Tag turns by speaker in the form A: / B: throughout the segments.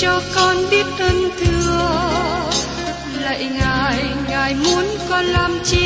A: cho con biết ơn thương, lạy ngài ngài muốn con làm chi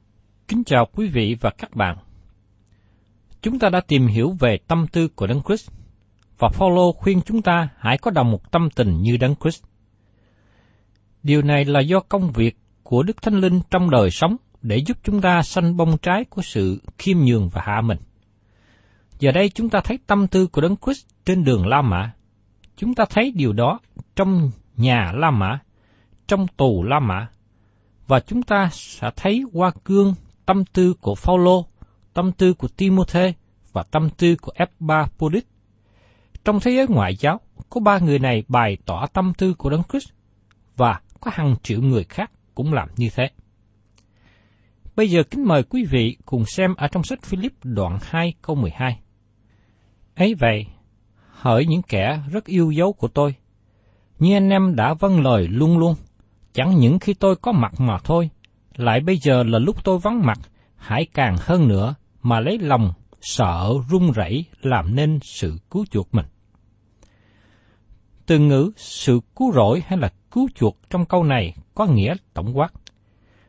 B: Kính chào quý vị và các bạn. Chúng ta đã tìm hiểu về tâm tư của Đấng Christ và Phaolô khuyên chúng ta hãy có đồng một tâm tình như Đấng Christ. Điều này là do công việc của Đức Thánh Linh trong đời sống để giúp chúng ta sanh bông trái của sự khiêm nhường và hạ mình. Giờ đây chúng ta thấy tâm tư của Đấng Christ trên đường La Mã. Chúng ta thấy điều đó trong nhà La Mã, trong tù La Mã, và chúng ta sẽ thấy qua gương tâm tư của Phaolô, tâm tư của Timôthê và tâm tư của Epaphroditus. Trong thế giới ngoại giáo, có ba người này bày tỏ tâm tư của Đấng Christ và có hàng triệu người khác cũng làm như thế. Bây giờ kính mời quý vị cùng xem ở trong sách Philip đoạn 2 câu 12. Ấy vậy, hỡi những kẻ rất yêu dấu của tôi, như anh em đã vâng lời luôn luôn, chẳng những khi tôi có mặt mà thôi, lại bây giờ là lúc tôi vắng mặt, hãy càng hơn nữa mà lấy lòng sợ run rẩy làm nên sự cứu chuộc mình. Từ ngữ sự cứu rỗi hay là cứu chuộc trong câu này có nghĩa tổng quát.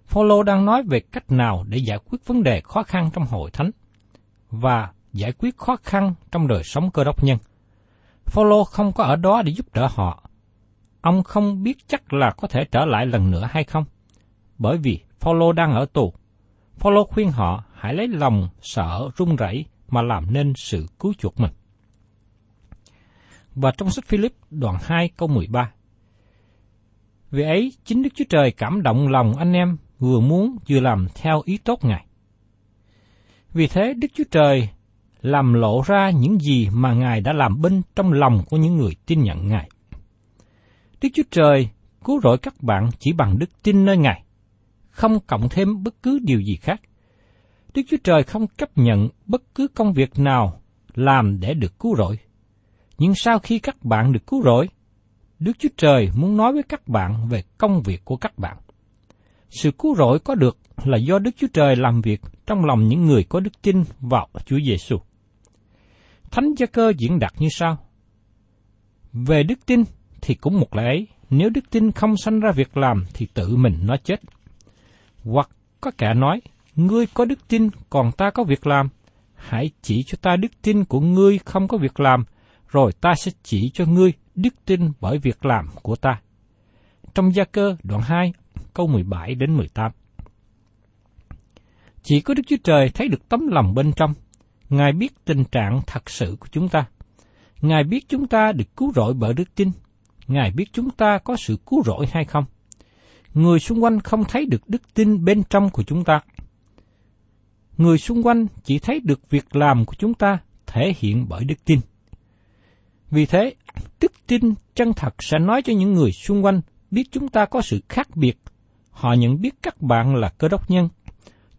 B: Phaolô đang nói về cách nào để giải quyết vấn đề khó khăn trong hội thánh và giải quyết khó khăn trong đời sống cơ đốc nhân. Phaolô không có ở đó để giúp đỡ họ. Ông không biết chắc là có thể trở lại lần nữa hay không, bởi vì Phaolô đang ở tù. Phaolô khuyên họ hãy lấy lòng sợ run rẩy mà làm nên sự cứu chuộc mình. Và trong sách Philip đoạn 2 câu 13. Vì ấy, chính Đức Chúa Trời cảm động lòng anh em vừa muốn vừa làm theo ý tốt Ngài. Vì thế, Đức Chúa Trời làm lộ ra những gì mà Ngài đã làm bên trong lòng của những người tin nhận Ngài. Đức Chúa Trời cứu rỗi các bạn chỉ bằng đức tin nơi Ngài, không cộng thêm bất cứ điều gì khác. Đức Chúa Trời không chấp nhận bất cứ công việc nào làm để được cứu rỗi. Nhưng sau khi các bạn được cứu rỗi, Đức Chúa Trời muốn nói với các bạn về công việc của các bạn. Sự cứu rỗi có được là do Đức Chúa Trời làm việc trong lòng những người có đức tin vào Chúa Giêsu. Thánh Gia Cơ diễn đạt như sau: Về đức tin thì cũng một lẽ ấy, nếu đức tin không sanh ra việc làm thì tự mình nó chết. Hoặc có kẻ nói, ngươi có đức tin còn ta có việc làm, hãy chỉ cho ta đức tin của ngươi không có việc làm, rồi ta sẽ chỉ cho ngươi đức tin bởi việc làm của ta. Trong gia cơ đoạn 2, câu 17 đến 18. Chỉ có Đức Chúa Trời thấy được tấm lòng bên trong. Ngài biết tình trạng thật sự của chúng ta. Ngài biết chúng ta được cứu rỗi bởi đức tin. Ngài biết chúng ta có sự cứu rỗi hay không. Người xung quanh không thấy được đức tin bên trong của chúng ta. Người xung quanh chỉ thấy được việc làm của chúng ta thể hiện bởi đức tin. Vì thế, đức tin chân thật sẽ nói cho những người xung quanh biết chúng ta có sự khác biệt. Họ nhận biết các bạn là cơ đốc nhân.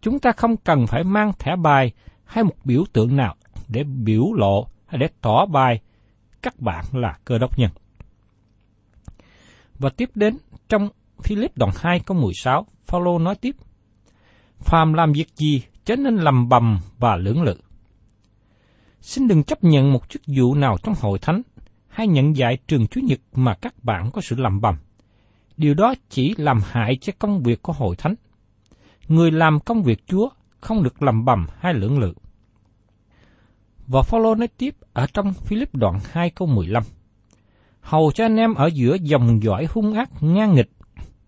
B: Chúng ta không cần phải mang thẻ bài hay một biểu tượng nào để biểu lộ hay để tỏ bài các bạn là cơ đốc nhân. Và tiếp đến trong Philip đoạn 2 câu 16, Phaolô nói tiếp: Phàm làm việc gì chớ nên lầm bầm và lưỡng lự. Xin đừng chấp nhận một chức vụ nào trong hội thánh hay nhận dạy trường Chúa Nhật mà các bạn có sự lầm bầm. Điều đó chỉ làm hại cho công việc của hội thánh. Người làm công việc Chúa không được lầm bầm hay lưỡng lự. Và Phaolô nói tiếp ở trong Philip đoạn 2 câu 15. Hầu cho anh em ở giữa dòng dõi hung ác ngang nghịch,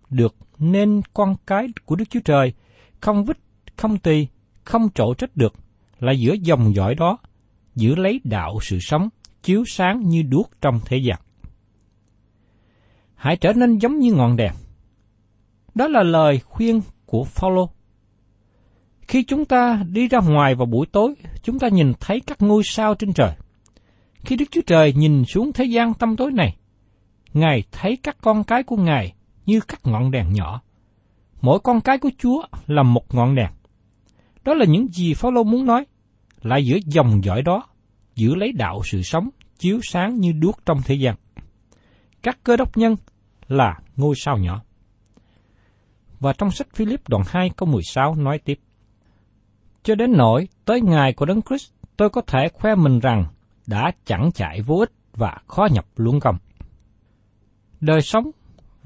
B: được nên con cái của Đức Chúa Trời, không vứt không tì, không trổ trách được, là giữa dòng dõi đó, giữ lấy đạo sự sống, chiếu sáng như đuốc trong thế gian. Hãy trở nên giống như ngọn đèn. Đó là lời khuyên của Phaolô. Khi chúng ta đi ra ngoài vào buổi tối, chúng ta nhìn thấy các ngôi sao trên trời. Khi Đức Chúa Trời nhìn xuống thế gian tâm tối này, Ngài thấy các con cái của Ngài như các ngọn đèn nhỏ. Mỗi con cái của Chúa là một ngọn đèn. Đó là những gì Phaolô muốn nói, lại giữa dòng dõi đó, giữ lấy đạo sự sống, chiếu sáng như đuốc trong thế gian. Các cơ đốc nhân là ngôi sao nhỏ. Và trong sách Philip đoạn 2 câu 16 nói tiếp. Cho đến nỗi tới ngày của Đấng Christ, tôi có thể khoe mình rằng đã chẳng chạy vô ích và khó nhập luân công. Đời sống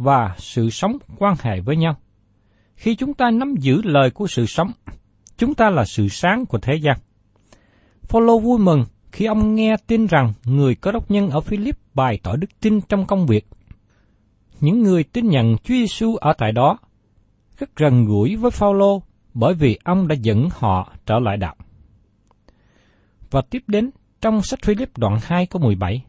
B: và sự sống quan hệ với nhau. Khi chúng ta nắm giữ lời của sự sống, chúng ta là sự sáng của thế gian. Phaolô vui mừng khi ông nghe tin rằng người có đốc nhân ở Philip bày tỏ đức tin trong công việc. Những người tin nhận Chúa Giêsu ở tại đó rất gần gũi với Phaolô bởi vì ông đã dẫn họ trở lại đạo. Và tiếp đến trong sách Philip đoạn 2 câu 17.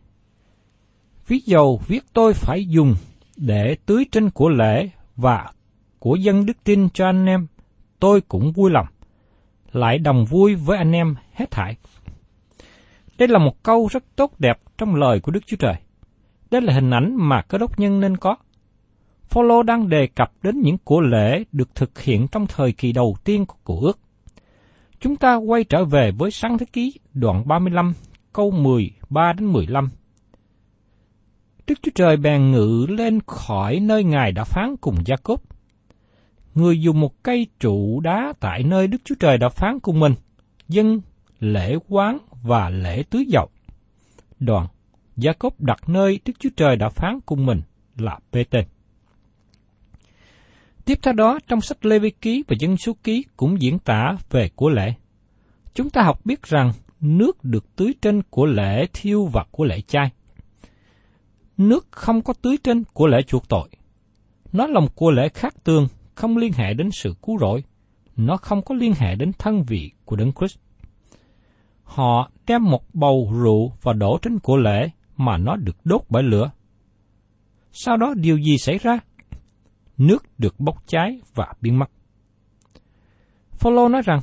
B: Ví dầu viết tôi phải dùng để tưới trên của lễ và của dân đức tin cho anh em, tôi cũng vui lòng, lại đồng vui với anh em hết thảy. Đây là một câu rất tốt đẹp trong lời của Đức Chúa Trời. Đây là hình ảnh mà cơ đốc nhân nên có. Phaolô đang đề cập đến những của lễ được thực hiện trong thời kỳ đầu tiên của cổ ước. Chúng ta quay trở về với sáng thế ký đoạn 35 câu 13 đến 15. Đức Chúa Trời bèn ngự lên khỏi nơi Ngài đã phán cùng Gia Cốp. Người dùng một cây trụ đá tại nơi Đức Chúa Trời đã phán cùng mình, dân lễ quán và lễ tưới dầu. Đoàn, Gia Cốp đặt nơi Đức Chúa Trời đã phán cùng mình là Bê-tên. Tiếp theo đó, trong sách Lê Vi Ký và Dân Số Ký cũng diễn tả về của lễ. Chúng ta học biết rằng nước được tưới trên của lễ thiêu và của lễ chay. Nước không có tưới trên của lễ chuộc tội. Nó là một của lễ khác tương, không liên hệ đến sự cứu rỗi. Nó không có liên hệ đến thân vị của Đấng Christ. Họ đem một bầu rượu và đổ trên của lễ mà nó được đốt bởi lửa. Sau đó điều gì xảy ra? Nước được bốc cháy và biến mất. Phaolô nói rằng,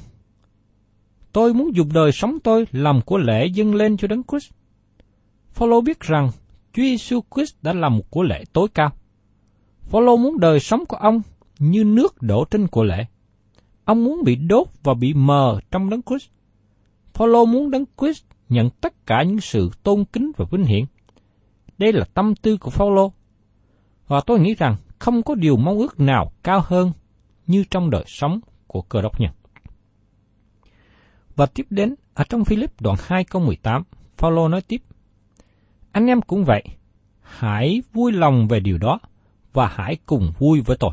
B: Tôi muốn dùng đời sống tôi làm của lễ dâng lên cho Đấng Christ. Phaolô biết rằng Chúa Giêsu Christ đã là một của lễ tối cao. Phaolô muốn đời sống của ông như nước đổ trên của lễ. Ông muốn bị đốt và bị mờ trong Đấng Christ. Phaolô muốn Đấng Christ nhận tất cả những sự tôn kính và vinh hiển. Đây là tâm tư của Phaolô. Và tôi nghĩ rằng không có điều mong ước nào cao hơn như trong đời sống của cơ đốc nhân. Và tiếp đến, ở trong Philip đoạn 2 câu 18, Phaolô nói tiếp, anh em cũng vậy, hãy vui lòng về điều đó, và hãy cùng vui với tôi.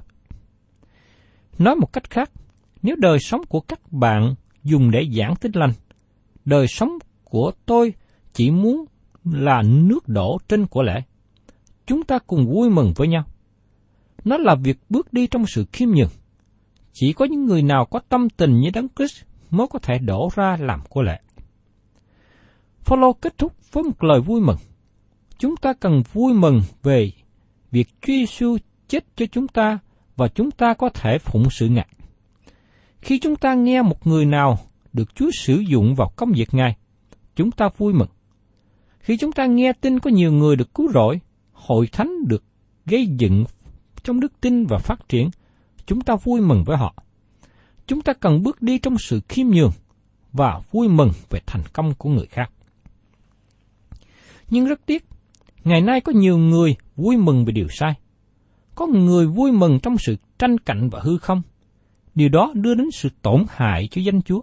B: Nói một cách khác, nếu đời sống của các bạn dùng để giảng tin lành, đời sống của tôi chỉ muốn là nước đổ trên của lễ. Chúng ta cùng vui mừng với nhau. Nó là việc bước đi trong sự khiêm nhường. chỉ có những người nào có tâm tình như Đấng Christ mới có thể đổ ra làm của lệ. Phaolô kết thúc với một lời vui mừng. Chúng ta cần vui mừng về việc Chúa Giêsu chết cho chúng ta và chúng ta có thể phụng sự Ngài. Khi chúng ta nghe một người nào được Chúa sử dụng vào công việc Ngài, chúng ta vui mừng. Khi chúng ta nghe tin có nhiều người được cứu rỗi, hội thánh được gây dựng trong đức tin và phát triển, chúng ta vui mừng với họ. Chúng ta cần bước đi trong sự khiêm nhường và vui mừng về thành công của người khác. Nhưng rất tiếc, ngày nay có nhiều người vui mừng về điều sai. Có người vui mừng trong sự tranh cạnh và hư không. Điều đó đưa đến sự tổn hại cho danh Chúa.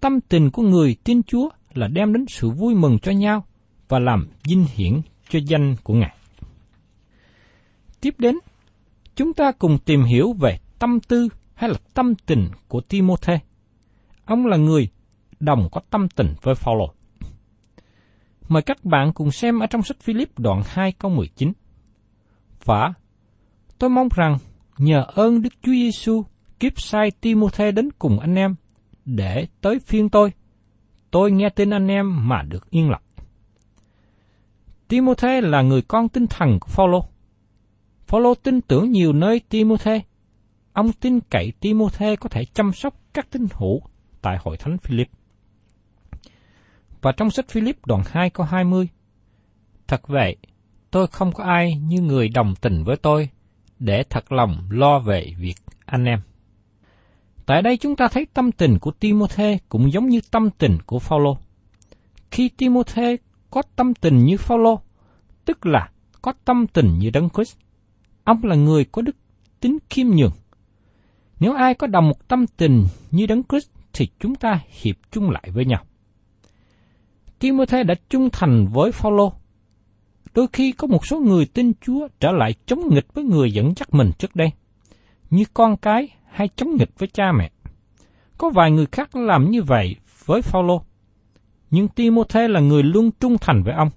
B: Tâm tình của người tin Chúa là đem đến sự vui mừng cho nhau và làm vinh hiển cho danh của Ngài. Tiếp đến, chúng ta cùng tìm hiểu về tâm tư hay là tâm tình của Timôthê. Ông là người đồng có tâm tình với Phaolô. Mời các bạn cùng xem ở trong sách Philip đoạn 2 câu 19. Và tôi mong rằng nhờ ơn Đức Chúa Giêsu kiếp sai Timôthê đến cùng anh em để tới phiên tôi. Tôi nghe tin anh em mà được yên lặng. Timôthê là người con tinh thần của Phaolô. Phaolô tin tưởng nhiều nơi Timôthê. Ông tin cậy Timôthê có thể chăm sóc các tín hữu tại hội thánh Philip. Và trong sách Philip đoạn 2 câu 20, Thật vậy, tôi không có ai như người đồng tình với tôi để thật lòng lo về việc anh em. Tại đây chúng ta thấy tâm tình của Timôthê cũng giống như tâm tình của Phaolô. Khi Timôthê có tâm tình như Phaolô, tức là có tâm tình như Đấng Christ, ông là người có đức tính khiêm nhường. Nếu ai có đồng một tâm tình như Đấng Christ thì chúng ta hiệp chung lại với nhau. Timothy đã trung thành với Phaolô. Đôi khi có một số người tin Chúa trở lại chống nghịch với người dẫn dắt mình trước đây, như con cái hay chống nghịch với cha mẹ. Có vài người khác làm như vậy với Phaolô. Nhưng Timothy là người luôn trung thành với ông.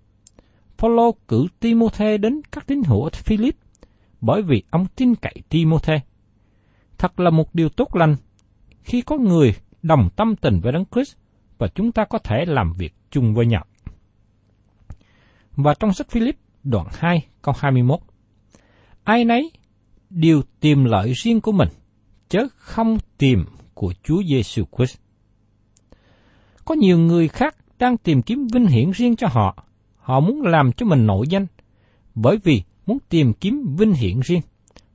B: Phaolô cử Timothy đến các tín hữu ở Philip bởi vì ông tin cậy Timothy. Thật là một điều tốt lành khi có người đồng tâm tình với Đấng Christ và chúng ta có thể làm việc chung với nhau. Và trong sách Philip đoạn 2 câu 21 Ai nấy đều tìm lợi riêng của mình, chứ không tìm của Chúa Giêsu Christ. Có nhiều người khác đang tìm kiếm vinh hiển riêng cho họ. Họ muốn làm cho mình nổi danh, bởi vì muốn tìm kiếm vinh hiển riêng.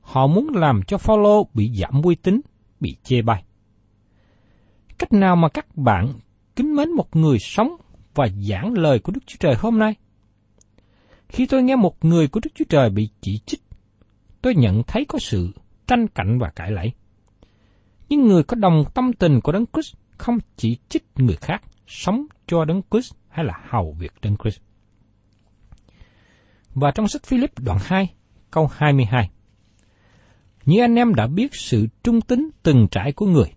B: Họ muốn làm cho Phaolô bị giảm uy tín, bị chê bai. Cách nào mà các bạn kính mến một người sống và giảng lời của Đức Chúa Trời hôm nay? Khi tôi nghe một người của Đức Chúa Trời bị chỉ trích, tôi nhận thấy có sự tranh cạnh và cãi lẫy. Nhưng người có đồng tâm tình của Đấng Christ không chỉ trích người khác sống cho Đấng Christ hay là hầu việc Đấng Christ. Và trong sách Philip đoạn 2, câu 22. Như anh em đã biết sự trung tín từng trải của người,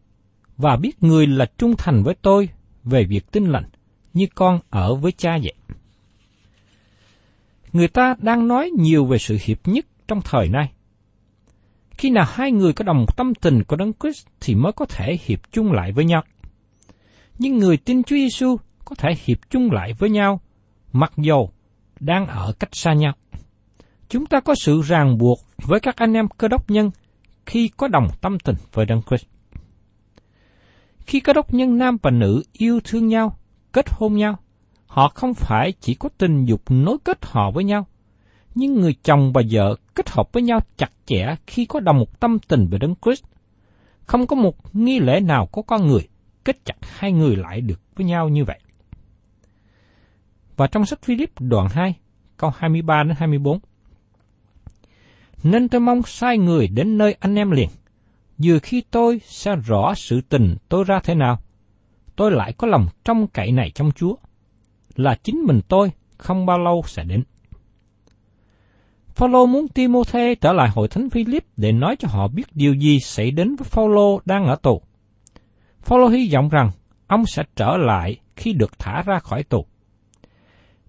B: và biết người là trung thành với tôi về việc tin lành, như con ở với cha vậy. Người ta đang nói nhiều về sự hiệp nhất trong thời nay. Khi nào hai người có đồng tâm tình của Đấng Christ thì mới có thể hiệp chung lại với nhau. Nhưng người tin Chúa Giêsu có thể hiệp chung lại với nhau, mặc dầu đang ở cách xa nhau. Chúng ta có sự ràng buộc với các anh em cơ đốc nhân khi có đồng tâm tình với Đấng Christ. Khi cơ đốc nhân nam và nữ yêu thương nhau, kết hôn nhau, họ không phải chỉ có tình dục nối kết họ với nhau, nhưng người chồng và vợ kết hợp với nhau chặt chẽ khi có đồng một tâm tình về Đấng Christ. Không có một nghi lễ nào có con người kết chặt hai người lại được với nhau như vậy. Và trong sách Philip đoạn 2, câu 23 đến 24. Nên tôi mong sai người đến nơi anh em liền, vừa khi tôi sẽ rõ sự tình tôi ra thế nào, tôi lại có lòng trong cậy này trong Chúa, là chính mình tôi không bao lâu sẽ đến. Phaolô muốn Timôthê trở lại hội thánh Philip để nói cho họ biết điều gì xảy đến với Phaolô đang ở tù. Phaolô hy vọng rằng ông sẽ trở lại khi được thả ra khỏi tù.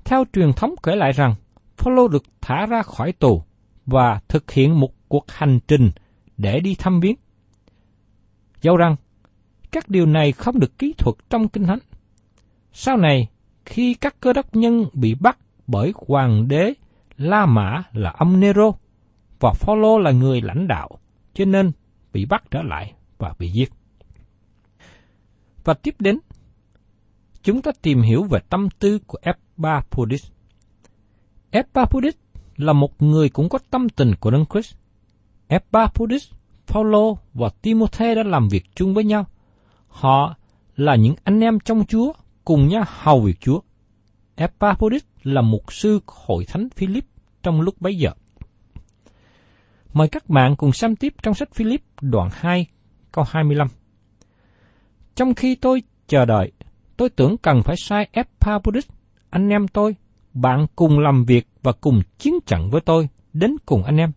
B: Theo truyền thống kể lại rằng, Phaolô được thả ra khỏi tù và thực hiện một cuộc hành trình để đi thăm viếng. Dẫu rằng, các điều này không được kỹ thuật trong Kinh Thánh. Sau này, khi các cơ đốc nhân bị bắt bởi hoàng đế La Mã là ông Nero, và Phaolô là người lãnh đạo, cho nên bị bắt trở lại và bị giết. Và tiếp đến, chúng ta tìm hiểu về tâm tư của Epaphroditus. Epaphroditus là một người cũng có tâm tình của Đấng Christ. Epaphroditus, Phaolô và Timôthê đã làm việc chung với nhau. Họ là những anh em trong Chúa cùng nhau hầu việc Chúa. Epaphroditus là mục sư hội thánh Philip trong lúc bấy giờ. Mời các bạn cùng xem tiếp trong sách Philip đoạn 2 câu 25. Trong khi tôi chờ đợi, tôi tưởng cần phải sai Epaphroditus, anh em tôi, bạn cùng làm việc và cùng chiến trận với tôi, đến cùng anh em.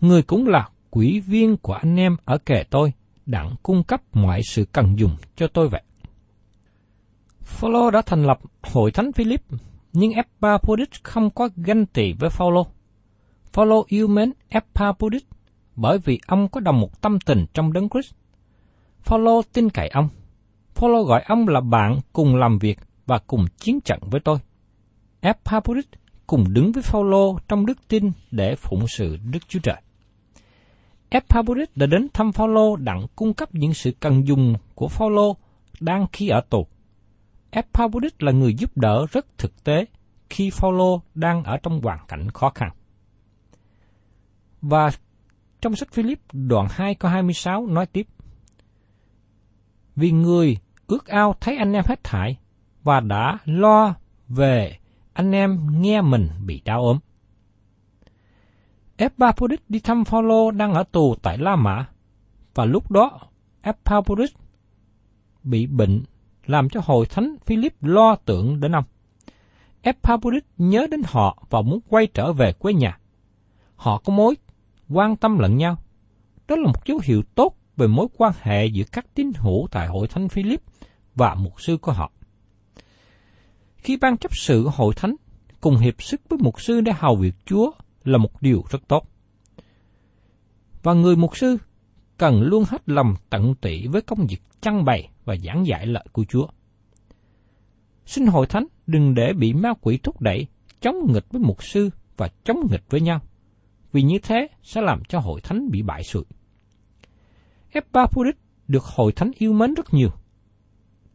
B: Người cũng là quỹ viên của anh em ở kề tôi, đặng cung cấp mọi sự cần dùng cho tôi vậy. Phaolô đã thành lập hội thánh Philip, nhưng Epaphroditus không có ganh tị với Phaolô. Phaolô yêu mến Epaphroditus bởi vì ông có đồng một tâm tình trong đấng Christ. Phaolô tin cậy ông. Phaolô gọi ông là bạn cùng làm việc và cùng chiến trận với tôi. Epaphroditus cùng đứng với Phaolô trong đức tin để phụng sự Đức Chúa Trời. Epaphroditus đã đến thăm Phaolô đặng cung cấp những sự cần dùng của Phaolô đang khi ở tù. Epaphroditus là người giúp đỡ rất thực tế khi Phaolô đang ở trong hoàn cảnh khó khăn. Và trong sách Philip đoạn 2 câu 26 nói tiếp. Vì người ước ao thấy anh em hết thải và đã lo về anh em nghe mình bị đau ốm. Epaphroditus đi thăm Phaolô đang ở tù tại La Mã và lúc đó, Epaphroditus bị bệnh làm cho hội thánh Philip lo tưởng đến ông. Epaphroditus nhớ đến họ và muốn quay trở về quê nhà. Họ có mối quan tâm lẫn nhau. Đó là một dấu hiệu tốt về mối quan hệ giữa các tín hữu tại hội thánh Philip và mục sư của họ. Khi ban chấp sự hội thánh cùng hiệp sức với mục sư để hầu việc Chúa là một điều rất tốt. Và người mục sư cần luôn hết lòng tận tụy với công việc chăn bày và giảng dạy lợi của Chúa. Xin hội thánh đừng để bị ma quỷ thúc đẩy, chống nghịch với mục sư và chống nghịch với nhau, vì như thế sẽ làm cho hội thánh bị bại sụi. Epaphroditus được hội thánh yêu mến rất nhiều.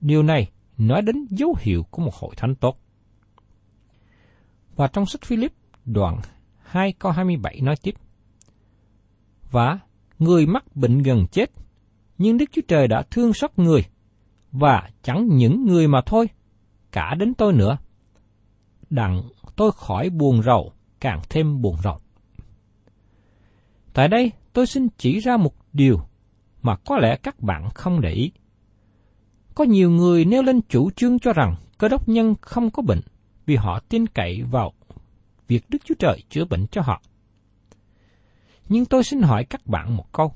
B: Điều này nói đến dấu hiệu của một hội thánh tốt. Và trong sách Philip đoạn 2 câu 27 nói tiếp. Và người mắc bệnh gần chết, nhưng Đức Chúa Trời đã thương xót người, và chẳng những người mà thôi, cả đến tôi nữa. Đặng tôi khỏi buồn rầu, càng thêm buồn rầu. Tại đây, tôi xin chỉ ra một điều mà có lẽ các bạn không để ý. Có nhiều người nêu lên chủ trương cho rằng cơ đốc nhân không có bệnh vì họ tin cậy vào việc Đức Chúa Trời chữa bệnh cho họ. Nhưng tôi xin hỏi các bạn một câu.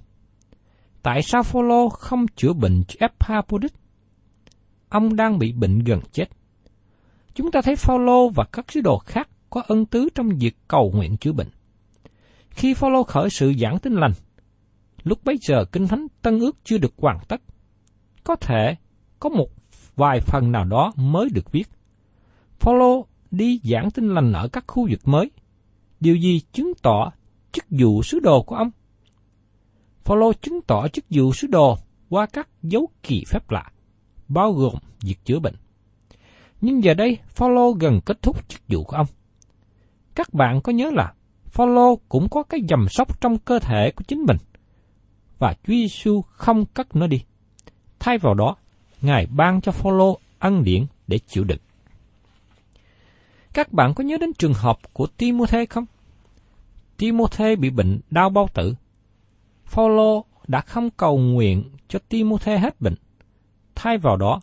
B: Tại sao Phaolô không chữa bệnh cho Epaphroditus? Ông đang bị bệnh gần chết. Chúng ta thấy Phaolô và các sứ đồ khác có ân tứ trong việc cầu nguyện chữa bệnh. Khi Phaolô khởi sự giảng tin lành, lúc bấy giờ kinh thánh Tân ước chưa được hoàn tất. Có thể có một vài phần nào đó mới được viết. Phaolô đi giảng tin lành ở các khu vực mới. Điều gì chứng tỏ chức vụ sứ đồ của ông? Phaolô chứng tỏ chức vụ sứ đồ qua các dấu kỳ phép lạ, bao gồm việc chữa bệnh. Nhưng giờ đây, Phaolô gần kết thúc chức vụ của ông. Các bạn có nhớ là Phaolô cũng có cái dầm sóc trong cơ thể của chính mình, và Chúa Giêsu không cất nó đi. Thay vào đó, Ngài ban cho Phaolô ân điển để chịu đựng. Các bạn có nhớ đến trường hợp của Timôthê không? Timôthê bị bệnh đau bao tử. Phaolô đã không cầu nguyện cho Timôthê hết bệnh. Thay vào đó,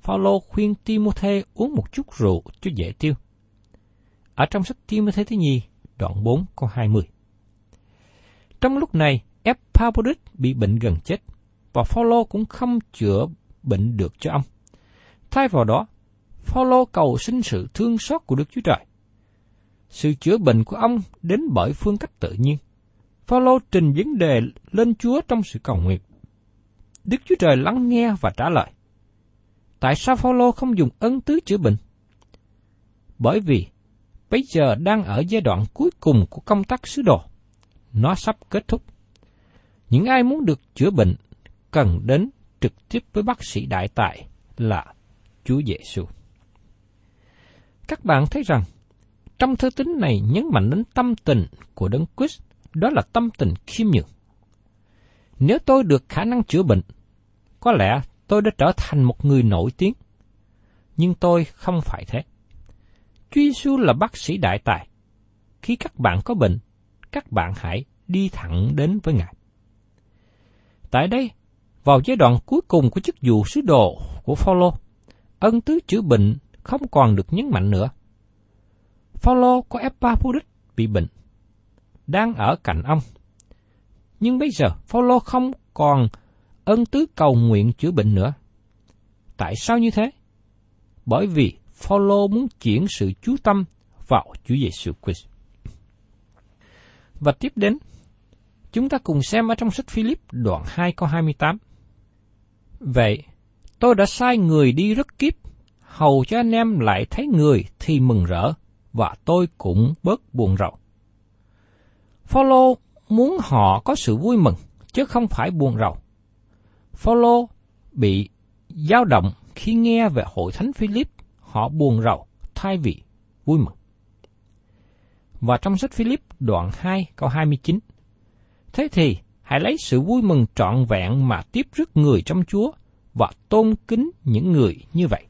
B: Phaolô khuyên Timôthê uống một chút rượu cho dễ tiêu. Ở trong sách Timôthê thứ nhì, đoạn 4 câu 20. Trong lúc này, Epaphroditus bị bệnh gần chết, và Phaolô cũng không chữa bệnh được cho ông. Thay vào đó, Phaolô cầu xin sự thương xót của Đức Chúa Trời. Sự chữa bệnh của ông đến bởi phương cách tự nhiên. Phaolô trình vấn đề lên Chúa trong sự cầu nguyện. Đức Chúa Trời lắng nghe và trả lời. Tại sao Phaolô không dùng ân tứ chữa bệnh? Bởi vì bây giờ đang ở giai đoạn cuối cùng của công tác sứ đồ. Nó sắp kết thúc. Những ai muốn được chữa bệnh cần đến trực tiếp với bác sĩ đại tài là Chúa Giêsu. Các bạn thấy rằng, trong thư tín này nhấn mạnh đến tâm tình của Đấng Christ, đó là tâm tình khiêm nhường. Nếu tôi được khả năng chữa bệnh, có lẽ tôi đã trở thành một người nổi tiếng. Nhưng tôi không phải thế. Chúa Giêsu là bác sĩ đại tài. Khi các bạn có bệnh, các bạn hãy đi thẳng đến với Ngài. Tại đây, vào giai đoạn cuối cùng của chức vụ sứ đồ của Phaolô, ân tứ chữa bệnh không còn được nhấn mạnh nữa. Phaolô có Epaphroditus bị bệnh, đang ở cạnh ông. Nhưng bây giờ Phaolô không còn ân tứ cầu nguyện chữa bệnh nữa. Tại sao như thế? Bởi vì Phaolô muốn chuyển sự chú tâm vào Chúa Giêsu Christ. Và tiếp đến, chúng ta cùng xem ở trong sách Philip đoạn 2 câu 28. Vậy, tôi đã sai người đi rất kiếp, hầu cho anh em lại thấy người thì mừng rỡ, và tôi cũng bớt buồn rầu. Phaolô muốn họ có sự vui mừng, chứ không phải buồn rầu. Phaolô bị dao động khi nghe về hội thánh Philip, họ buồn rầu thay vì vui mừng. Và trong sách Philip đoạn 2 câu 29, Thế thì hãy lấy sự vui mừng trọn vẹn mà tiếp rước người trong Chúa và tôn kính những người như vậy.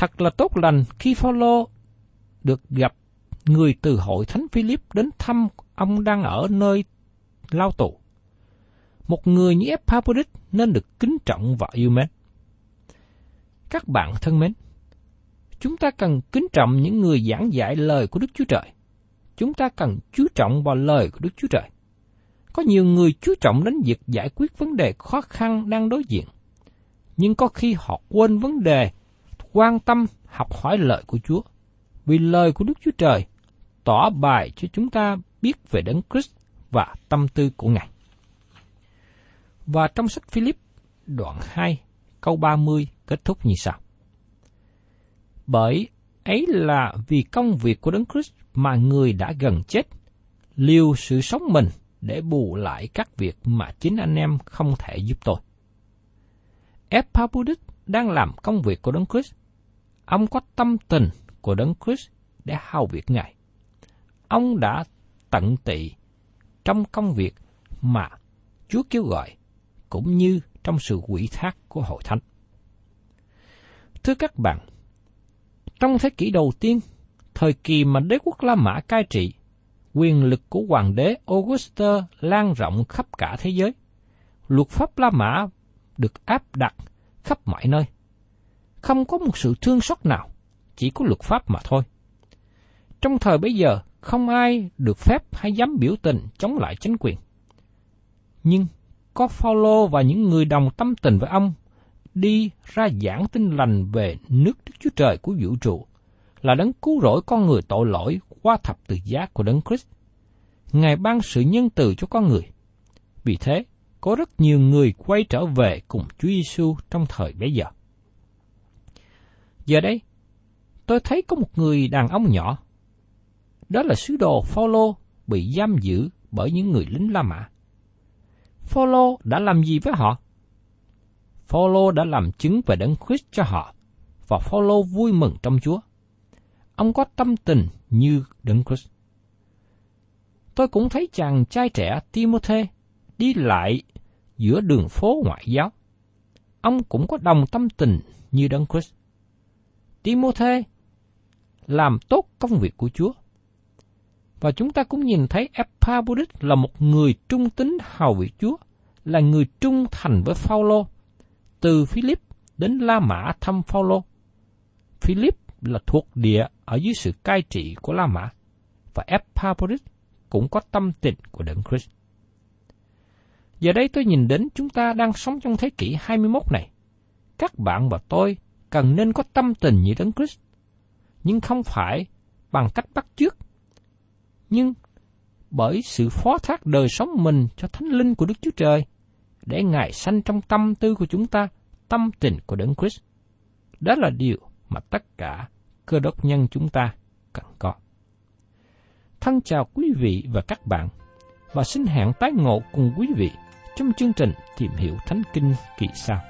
B: Thật là tốt lành khi Phaolô được gặp người từ hội thánh Philip đến thăm ông đang ở nơi lao tù. Một người như Epaphroditus nên được kính trọng và yêu mến. Các bạn thân mến, chúng ta cần kính trọng những người giảng dạy lời của Đức Chúa Trời. Chúng ta cần chú trọng vào lời của Đức Chúa Trời. Có nhiều người chú trọng đến việc giải quyết vấn đề khó khăn đang đối diện. Nhưng có khi họ quên vấn đề quan tâm học hỏi lời của Chúa. Vì lời của Đức Chúa Trời tỏ bài cho chúng ta biết về Đấng Christ và tâm tư của Ngài. Và trong sách Philip đoạn 2 câu 30 kết thúc như sau. Bởi ấy là vì công việc của Đấng Christ mà người đã gần chết, liều sự sống mình để bù lại các việc mà chính anh em không thể giúp tôi. Epaphroditus đang làm công việc của Đấng Christ. Ông có tâm tình của Đấng Christ để hao việc Ngài. Ông đã tận tị trong công việc mà Chúa kêu gọi, cũng như trong sự quỷ thác của hội thánh. Thưa các bạn, trong thế kỷ đầu tiên, thời kỳ mà đế quốc La Mã cai trị, quyền lực của hoàng đế Auguste lan rộng khắp cả thế giới. Luật pháp La Mã được áp đặt khắp mọi nơi. Không có một sự thương xót nào, chỉ có luật pháp mà thôi. Trong thời bấy giờ, không ai được phép hay dám biểu tình chống lại chính quyền. Nhưng có Phaolô và những người đồng tâm tình với ông đi ra giảng tin lành về nước Đức Chúa Trời của vũ trụ là đấng cứu rỗi con người tội lỗi qua thập tự giá của đấng Christ. Ngài ban sự nhân từ cho con người. Vì thế, có rất nhiều người quay trở về cùng Chúa Giêsu trong thời bấy giờ. Giờ đây, tôi thấy có một người đàn ông nhỏ. Đó là sứ đồ Phaolô bị giam giữ bởi những người lính La Mã. Phaolô đã làm gì với họ? Phaolô đã làm chứng về đấng Christ cho họ và Phaolô vui mừng trong Chúa. Ông có tâm tình như đấng Christ. Tôi cũng thấy chàng trai trẻ Timothy đi lại giữa đường phố ngoại giáo. Ông cũng có đồng tâm tình như đấng Christ. Timothy làm tốt công việc của Chúa. Và chúng ta cũng nhìn thấy Epaphroditus là một người trung tín hầu việc Chúa, là người trung thành với Phaolô, từ Philip đến La Mã thăm Phaolô. Philip là thuộc địa ở dưới sự cai trị của La Mã, và Epaphroditus cũng có tâm tình của Đấng Christ. Giờ đây tôi nhìn đến chúng ta đang sống trong thế kỷ 21 này. Các bạn và tôi cần nên có tâm tình như Đấng Christ, nhưng không phải bằng cách bắt chước, nhưng bởi sự phó thác đời sống mình cho Thánh Linh của Đức Chúa Trời, để Ngài sanh trong tâm tư của chúng ta tâm tình của Đấng Christ. Đó là điều mà tất cả cơ đốc nhân chúng ta cần có. Thân chào quý vị và các bạn và xin hẹn tái ngộ cùng quý vị trong chương trình tìm hiểu Thánh Kinh kỳ sau.